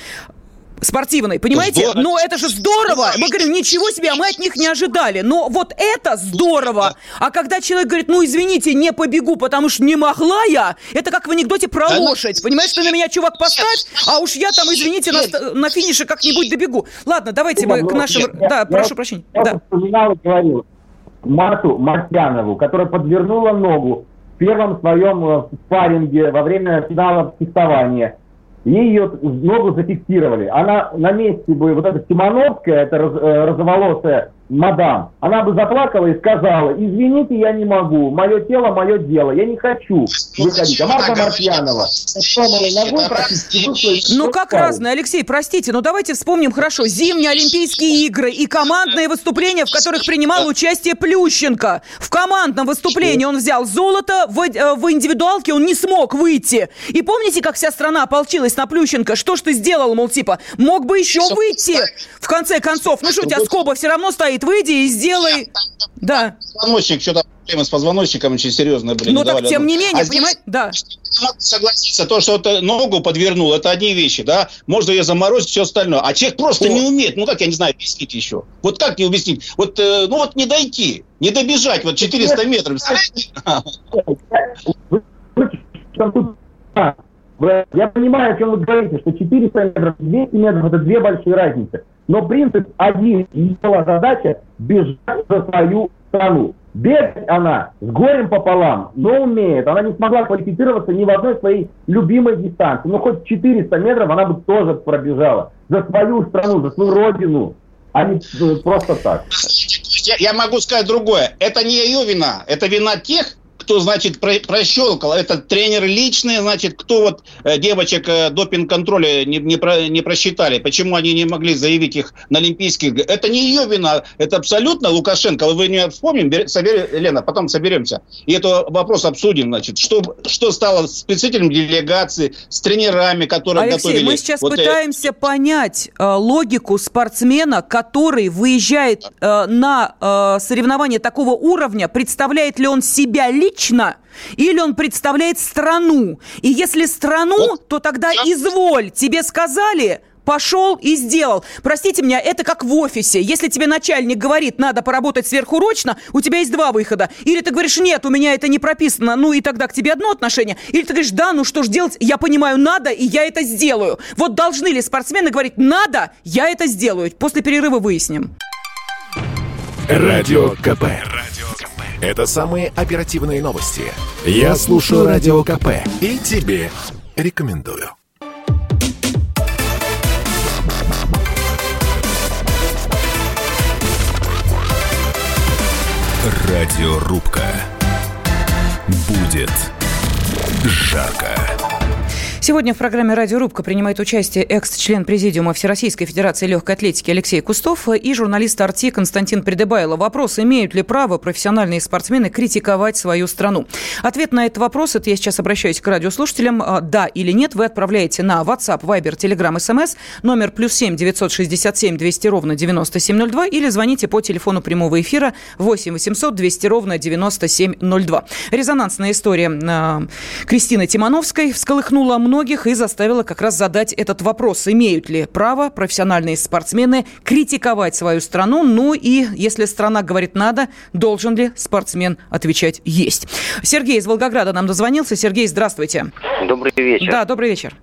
спортивной, понимаете? Здорово. Но это же здорово. Мы говорим, ничего себе, а мы от них не ожидали. Но вот это здорово. А когда человек говорит, ну извините, не побегу, потому что не могла я, это как в анекдоте про ну, лошадь. Понимаешь, что на меня чувак поставь, а уж я там, извините, на, на финише как-нибудь добегу. Ладно, давайте мы к нашим... Да, прошу прощения. Я вспоминал и говорил. Мату Мартьянову, которая подвернула ногу в первом своем э, спарринге во время финала фехтования Ей ее ногу зафиксировали. Она на месте бы, вот эта Симоновская, это раз, э, розоволосая мадам, она бы заплакала и сказала, извините, я не могу, мое тело, мое дело, я не хочу ну, выходить. А Марта Мартьянова ногой практически Ну как разное, Алексей, простите, но давайте вспомним хорошо. Зимние Олимпийские игры и командные выступления, в которых принимал участие Плющенко. В командном выступлении он взял золото, в, э, в индивидуалке он не смог выйти. И помните, как вся страна ополчилась на Плющенко? Что ж ты сделал, мол, типа, мог бы еще выйти? В конце концов, ну что, у тебя скоба все равно стоит говорит, выйди и сделай... Да. Позвоночник, что-то проблемы с позвоночником очень серьезные были. Ну так, тем не менее, а понимаете, да. Согласиться, то, что это ногу подвернул, это одни вещи, да, можно ее заморозить, все остальное. А человек просто О. не умеет, ну как, я не знаю, объяснить еще. Вот как не объяснить? Вот, э, ну вот не дойти, не добежать, вот 400 метров. Я понимаю, о чем вы говорите, что 400 метров, 200 метров – это две большие разницы. Но принцип один. Ее задача – бежать за свою страну. Бегать она с горем пополам, но умеет. Она не смогла квалифицироваться ни в одной своей любимой дистанции. Ну, хоть 400 метров она бы тоже пробежала. За свою страну, за свою родину а не просто так. Я, я могу сказать другое. Это не ее вина. Это вина тех, кто, значит, про прощелкал. Это тренер личный, значит, кто вот э, девочек э, допинг-контроля не, не, про, не просчитали. Почему они не могли заявить их на Олимпийских? Это не ее вина, это абсолютно Лукашенко. Вы не вспомним, собер... Лена, потом соберемся. И этот вопрос обсудим, значит. Что, что стало с представителем делегации, с тренерами, которые Алексей, готовили... мы сейчас вот пытаемся это... понять э, логику спортсмена, который выезжает э, на э, соревнования такого уровня, представляет ли он себя лично, лично, или он представляет страну. И если страну, то тогда изволь. Тебе сказали, пошел и сделал. Простите меня, это как в офисе. Если тебе начальник говорит, надо поработать сверхурочно, у тебя есть два выхода. Или ты говоришь, нет, у меня это не прописано, ну и тогда к тебе одно отношение. Или ты говоришь, да, ну что ж делать, я понимаю, надо, и я это сделаю. Вот должны ли спортсмены говорить, надо, я это сделаю. После перерыва выясним. Радио КП. Это самые оперативные новости. Я слушаю Радио КП и тебе рекомендую. Радиорубка. Будет жарко. Сегодня в программе «Радиорубка» принимает участие экс-член Президиума Всероссийской Федерации легкой атлетики Алексей Кустов и журналист «Арти» Константин Придыбайло. Вопрос, имеют ли право профессиональные спортсмены критиковать свою страну? Ответ на этот вопрос, это я сейчас обращаюсь к радиослушателям, а, да или нет, вы отправляете на WhatsApp, Viber, Telegram, SMS, номер плюс 7 967 200 ровно 9702 или звоните по телефону прямого эфира 8 800 200 ровно 9702. Резонансная история а, Кристины Тимановской всколыхнула много многих и заставила как раз задать этот вопрос. Имеют ли право профессиональные спортсмены критиковать свою страну? Ну и если страна говорит «надо», должен ли спортсмен отвечать «есть»? Сергей из Волгограда нам дозвонился. Сергей, здравствуйте. Добрый вечер. Да, добрый вечер.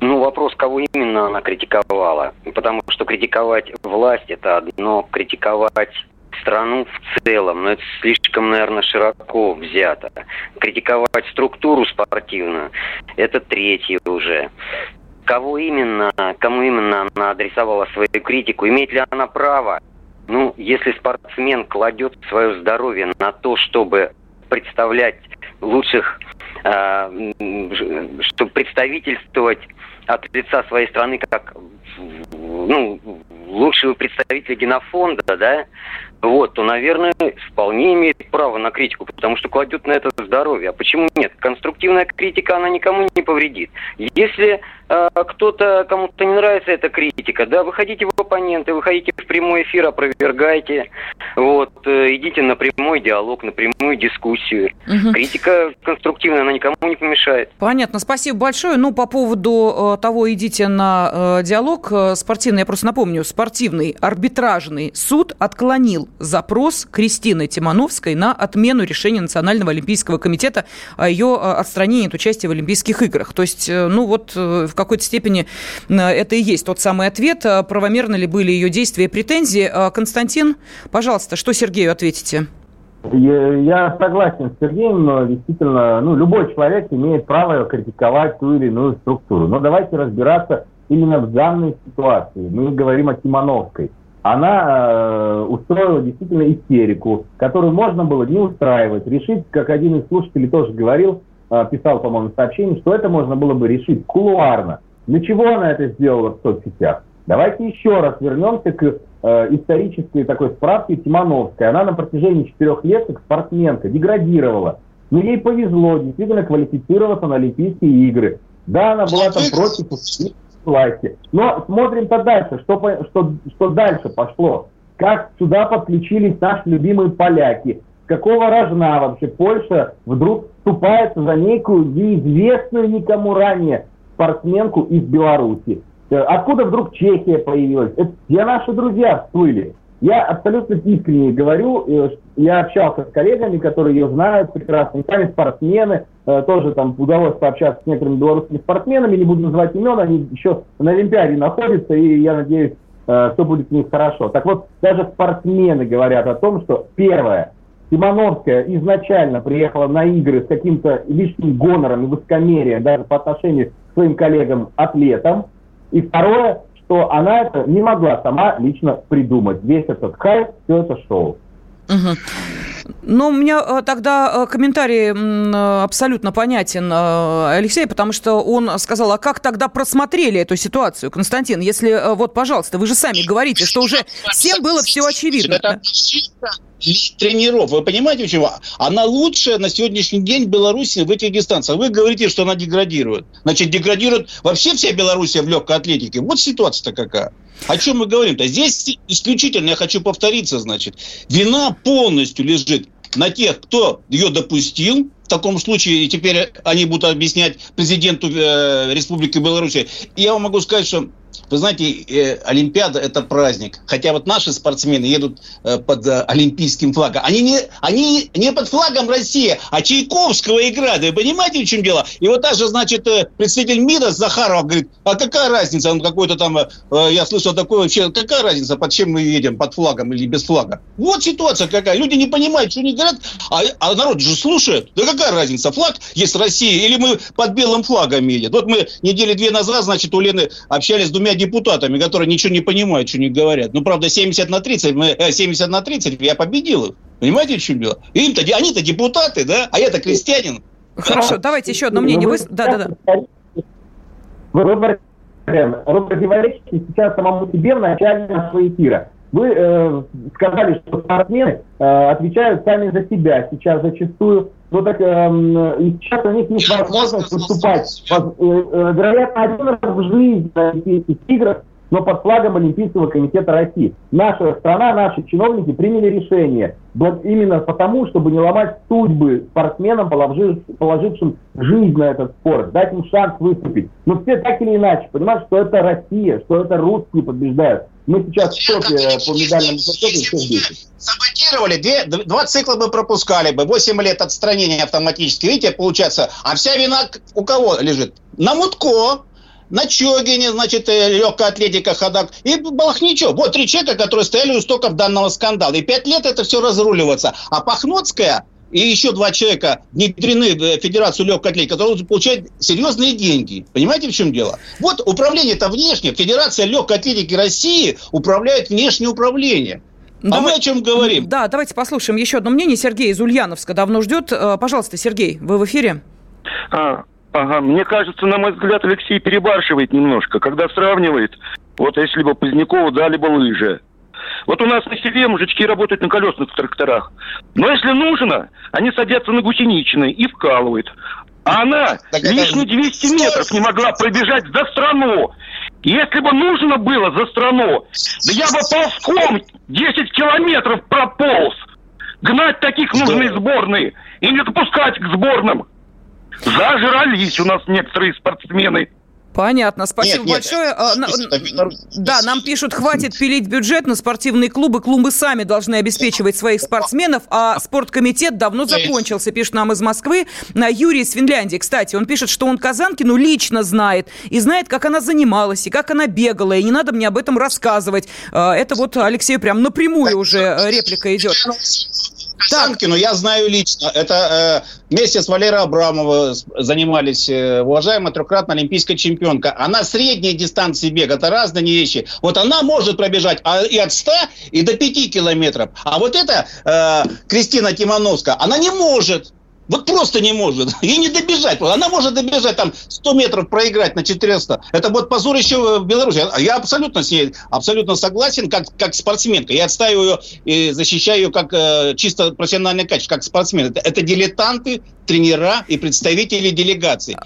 Ну, вопрос, кого именно она критиковала. Потому что критиковать власть – это одно, критиковать страну в целом, но это слишком, наверное, широко взято. Критиковать структуру спортивную – это третье уже. Кого именно, кому именно она адресовала свою критику, имеет ли она право? Ну, если спортсмен кладет свое здоровье на то, чтобы представлять лучших, э, чтобы представительствовать от лица своей страны как ну, лучшего представителя генофонда, да, вот, то, наверное, вполне имеет право на критику, потому что кладет на это здоровье. А почему нет? Конструктивная критика, она никому не повредит. Если э, кто-то, кому-то не нравится эта критика, да, выходите в оппоненты, выходите в прямой эфир, опровергайте, вот, э, идите на прямой диалог, на прямую дискуссию. Угу. Критика конструктивная, она никому не помешает. Понятно, спасибо большое. Ну, по поводу э, того, идите на э, диалог э, спортивный, я просто напомню, спортивный арбитражный суд отклонил запрос Кристины Тимановской на отмену решения Национального олимпийского комитета о ее э, отстранении от участия в Олимпийских играх. То есть, э, ну вот в какой-то степени это и есть тот самый ответ. Правомерны ли были ее действия и претензии? Константин, пожалуйста, что Сергею ответите? Я согласен с Сергеем, но действительно, ну, любой человек имеет право критиковать ту или иную структуру. Но давайте разбираться именно в данной ситуации. Мы говорим о Тимановской. Она э, устроила действительно истерику, которую можно было не устраивать, решить, как один из слушателей тоже говорил, э, писал, по-моему, сообщение, что это можно было бы решить кулуарно. Для чего она это сделала в соцсетях? Давайте еще раз вернемся к э, исторической такой справке Тимановской. Она на протяжении четырех лет как спортсменка деградировала. Но ей повезло действительно квалифицироваться на Олимпийские игры. Да, она была там против власти. Но смотрим-то дальше, что, что, что дальше пошло. Как сюда подключились наши любимые поляки. Какого рожна вообще Польша вдруг вступается за некую неизвестную никому ранее спортсменку из Беларуси. Э, откуда вдруг Чехия появилась? Это все наши друзья всплыли. Я абсолютно искренне говорю, э, я общался с коллегами, которые ее знают прекрасно, сами спортсмены, э, тоже там удалось пообщаться с некоторыми белорусскими спортсменами, не буду называть имен, они еще на Олимпиаде находятся, и я надеюсь, все будет у них хорошо. Так вот, даже спортсмены говорят о том, что первое, Симоновская изначально приехала на игры с каким-то лишним гонором и высокомерием даже по отношению к своим коллегам-атлетам, и второе, что она это не могла сама лично придумать. Весь этот хайп, все это шоу. Угу. Ну, у меня э, тогда э, комментарий абсолютно понятен, э, Алексей, потому что он сказал, а как тогда просмотрели эту ситуацию, Константин, если, вот, пожалуйста, вы же сами говорите, что уже всем было все очевидно тренеров. Вы понимаете, почему? Она лучшая на сегодняшний день Беларуси в этих дистанциях. Вы говорите, что она деградирует. Значит, деградирует вообще вся Белоруссия в легкой атлетике. Вот ситуация-то какая. О чем мы говорим-то? Здесь исключительно, я хочу повториться, значит, вина полностью лежит на тех, кто ее допустил, в таком случае теперь они будут объяснять президенту э, Республики Беларусь. Я вам могу сказать, что Вы знаете, э, Олимпиада – это праздник. Хотя вот наши спортсмены едут э, под э, олимпийским флагом. Они не, они не под флагом России, а Чайковского играют. Вы понимаете, в чем дело? И вот даже, значит, э, представитель МИДа Захаров говорит, а какая разница? Он какой-то там, э, я слышал такое вообще, какая разница, под чем мы едем, под флагом или без флага? Вот ситуация какая. Люди не понимают, что они говорят, а, а народ же слушает. Да какая разница, флаг есть Россия или мы под белым флагом едем? Вот мы недели две назад, значит, у Лены общались с двумя депутатами, которые ничего не понимают, что они говорят. Ну, правда, 70 на 30, мы, э, 70 на 30, я победил их. Понимаете, в чем дело? Им-то, они-то депутаты, да, а я-то крестьянин. Хорошо, да. давайте еще одно мнение. Вы... Да, да, да. Вы противоречите сейчас самому себе в начале нашего эфира. Вы э, сказали, что спортсмены э, отвечают сами за себя сейчас зачастую. Ну так, э, и сейчас у них есть возможность выступать. Э, э, вероятно, один раз в жизни на Олимпийских играх но под флагом Олимпийского комитета России. Наша страна, наши чиновники приняли решение именно потому, чтобы не ломать судьбы спортсменам, положившим жизнь на этот спорт, дать им шанс выступить. Но все так или иначе понимают, что это Россия, что это русские побеждают. Мы сейчас в топе по медальному зачету все здесь. Саботировали, две, два цикла бы пропускали бы, 8 лет отстранения автоматически. Видите, получается, а вся вина у кого лежит? На Мутко, на Чогине, значит, э, легкая атлетика, ходак, и Балахничев. Вот три человека, которые стояли у истоков данного скандала. И пять лет это все разруливаться. А Пахноцкая и еще два человека внедрены в Федерацию легкой атлетики, которые получают серьезные деньги. Понимаете, в чем дело? Вот управление-то внешне. Федерация легкой атлетики России управляет внешнее управление. А Давай... мы о чем говорим? Да, давайте послушаем еще одно мнение. Сергей из Ульяновска давно ждет. Э, пожалуйста, Сергей, вы в эфире? А, Ага, мне кажется, на мой взгляд, Алексей перебарщивает немножко, когда сравнивает, вот если бы Позднякову дали бы лыжи. Вот у нас на селе мужички работают на колесных тракторах. Но если нужно, они садятся на гусеничные и вкалывают. А она так лишние 200 метров не могла пробежать за страну. Если бы нужно было за страну, да я бы ползком 10 километров прополз. Гнать таких нужны сборные и не допускать к сборным. Зажрались у нас некоторые спортсмены. Понятно, спасибо нет, большое. Нет, а, да, нам пишут, хватит пилить бюджет на спортивные клубы. Клубы сами должны обеспечивать своих спортсменов, а спорткомитет давно закончился, пишет нам из Москвы. На Юрий из Финляндии, кстати, он пишет, что он Казанкину лично знает и знает, как она занималась и как она бегала, и не надо мне об этом рассказывать. А, это вот Алексею прям напрямую уже э, реплика идет. Санкину я знаю лично. Это э, вместе с Валерой Абрамовой занимались э, уважаемая трехкратная олимпийская чемпионка. Она средние дистанции бега, это разные вещи. Вот она может пробежать а, и от 100 и до 5 километров. А вот эта э, Кристина Тимановская, она не может. Вот просто не может. Ей не добежать. Она может добежать там 100 метров проиграть на 400. Это будет позор еще в Беларуси. Я абсолютно с ней абсолютно согласен, как, как спортсменка. Я отстаиваю и защищаю ее как э, чисто профессиональное качество, как спортсмен. Это, это дилетанты, тренера и представители делегаций.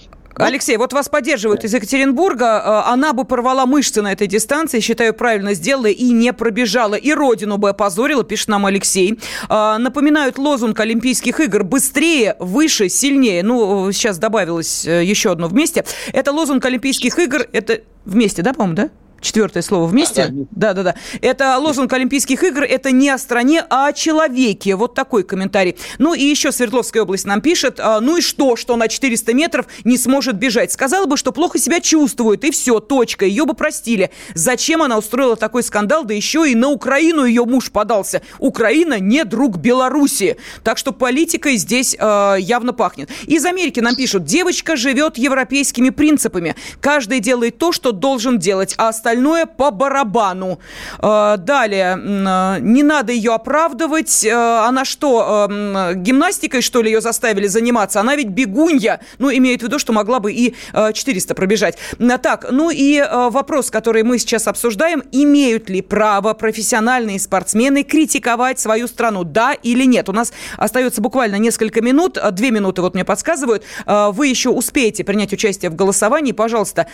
Алексей, вот вас поддерживают из Екатеринбурга. Э, она бы порвала мышцы на этой дистанции, считаю, правильно сделала и не пробежала. И родину бы опозорила, пишет нам Алексей. Э, напоминают лозунг Олимпийских игр «Быстрее, выше, сильнее». Ну, сейчас добавилось э, еще одно вместе. Это лозунг Олимпийских игр. Это вместе, да, по-моему, да? Четвертое слово вместе? Да, да, да. Это лозунг Олимпийских игр. Это не о стране, а о человеке. Вот такой комментарий. Ну и еще Свердловская область нам пишет. А, ну и что, что на 400 метров не сможет бежать? Сказала бы, что плохо себя чувствует. И все, точка. Ее бы простили. Зачем она устроила такой скандал? Да еще и на Украину ее муж подался. Украина не друг Беларуси. Так что политикой здесь э, явно пахнет. Из Америки нам пишут. Девочка живет европейскими принципами. Каждый делает то, что должен делать, а остальные остальное по барабану. Э, далее, э, не надо ее оправдывать. Э, она что, гимнастикой, что ли, ее заставили заниматься? Она ведь бегунья. Ну, имеет в виду, что могла бы и 400 пробежать. Так, ну и вопрос, который мы сейчас обсуждаем. Имеют ли право профессиональные спортсмены критиковать свою страну? Да или нет? У нас остается буквально несколько минут. Две минуты вот мне подсказывают. Вы еще успеете принять участие в голосовании. Пожалуйста,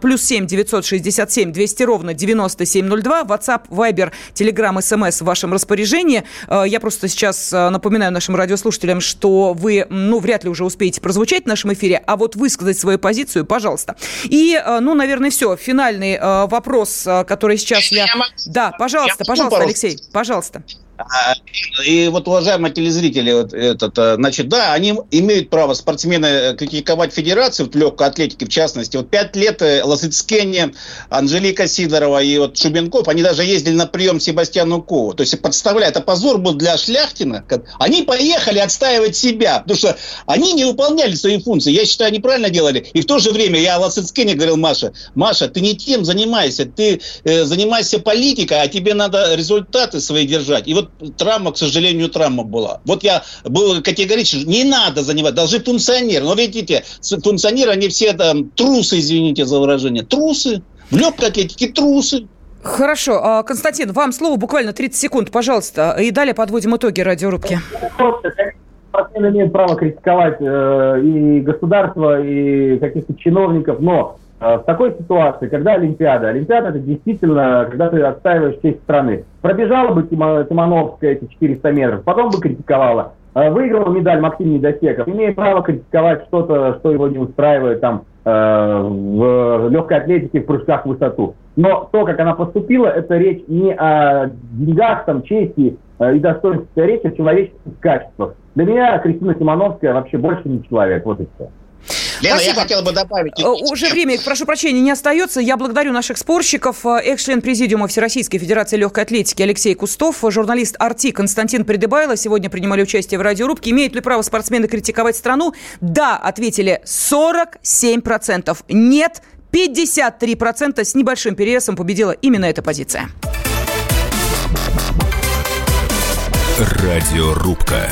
плюс семь девятьсот шестьдесят семь 200 ровно 9702. WhatsApp, Viber, Telegram, SMS в вашем распоряжении. Э, я просто сейчас э, напоминаю нашим радиослушателям, что вы, ну, вряд ли уже успеете прозвучать в нашем эфире, а вот высказать свою позицию, пожалуйста. И, э, ну, наверное, все. Финальный вопрос, который сейчас я... Да, пожалуйста, пожалуйста, Алексей, пожалуйста. А, и вот, уважаемые телезрители, вот этот, э, значит, да, они имеют право, спортсмены, э, критиковать федерацию в легкой атлетике, в частности. Вот пять лет э, Лосыцкене, Анжелика Сидорова и вот Шубенков, они даже ездили на прием Себастьяну Кову. То есть, подставляя, это позор был для Шляхтина. Они поехали отстаивать себя, потому что они не выполняли свои функции. Я считаю, они правильно делали. И в то же время я Лосыцкене говорил Маша, Маша, ты не тем занимайся, ты э, занимайся политикой, а тебе надо результаты свои держать. И вот травма, к сожалению, травма была. Вот я был категоричен, не надо занимать, должны функционеры. Но видите, функционеры, они все там трусы, извините за выражение, трусы. В легкой атлетике трусы. Хорошо. А, Константин, вам слово буквально 30 секунд, пожалуйста. И далее подводим итоги радиорубки. Спортсмены имеют право критиковать э, и государство, и каких-то чиновников, но в такой ситуации, когда Олимпиада, Олимпиада это действительно, когда ты отстаиваешь честь страны. Пробежала бы Тимановская эти 400 метров, потом бы критиковала. Э, выиграла медаль Максим Недосеков. Имеет право критиковать что-то, что его не устраивает там э, в легкой атлетике, в прыжках в высоту. Но то, как она поступила, это речь не о деньгах, там, чести и достоинстве, это речь о человеческих качествах. Для меня Кристина Тимановская вообще больше не человек. Вот и все. Лена, Спасибо. я хотела бы добавить... Э, уже время, прошу прощения, не остается. Я благодарю наших спорщиков. Э, экс-член Президиума Всероссийской Федерации легкой атлетики Алексей Кустов, журналист «Арти» Константин Придыбайло сегодня принимали участие в радиорубке. Имеют ли право спортсмены критиковать страну? Да, ответили 47%. Нет, 53% с небольшим перевесом победила именно эта позиция. Радиорубка.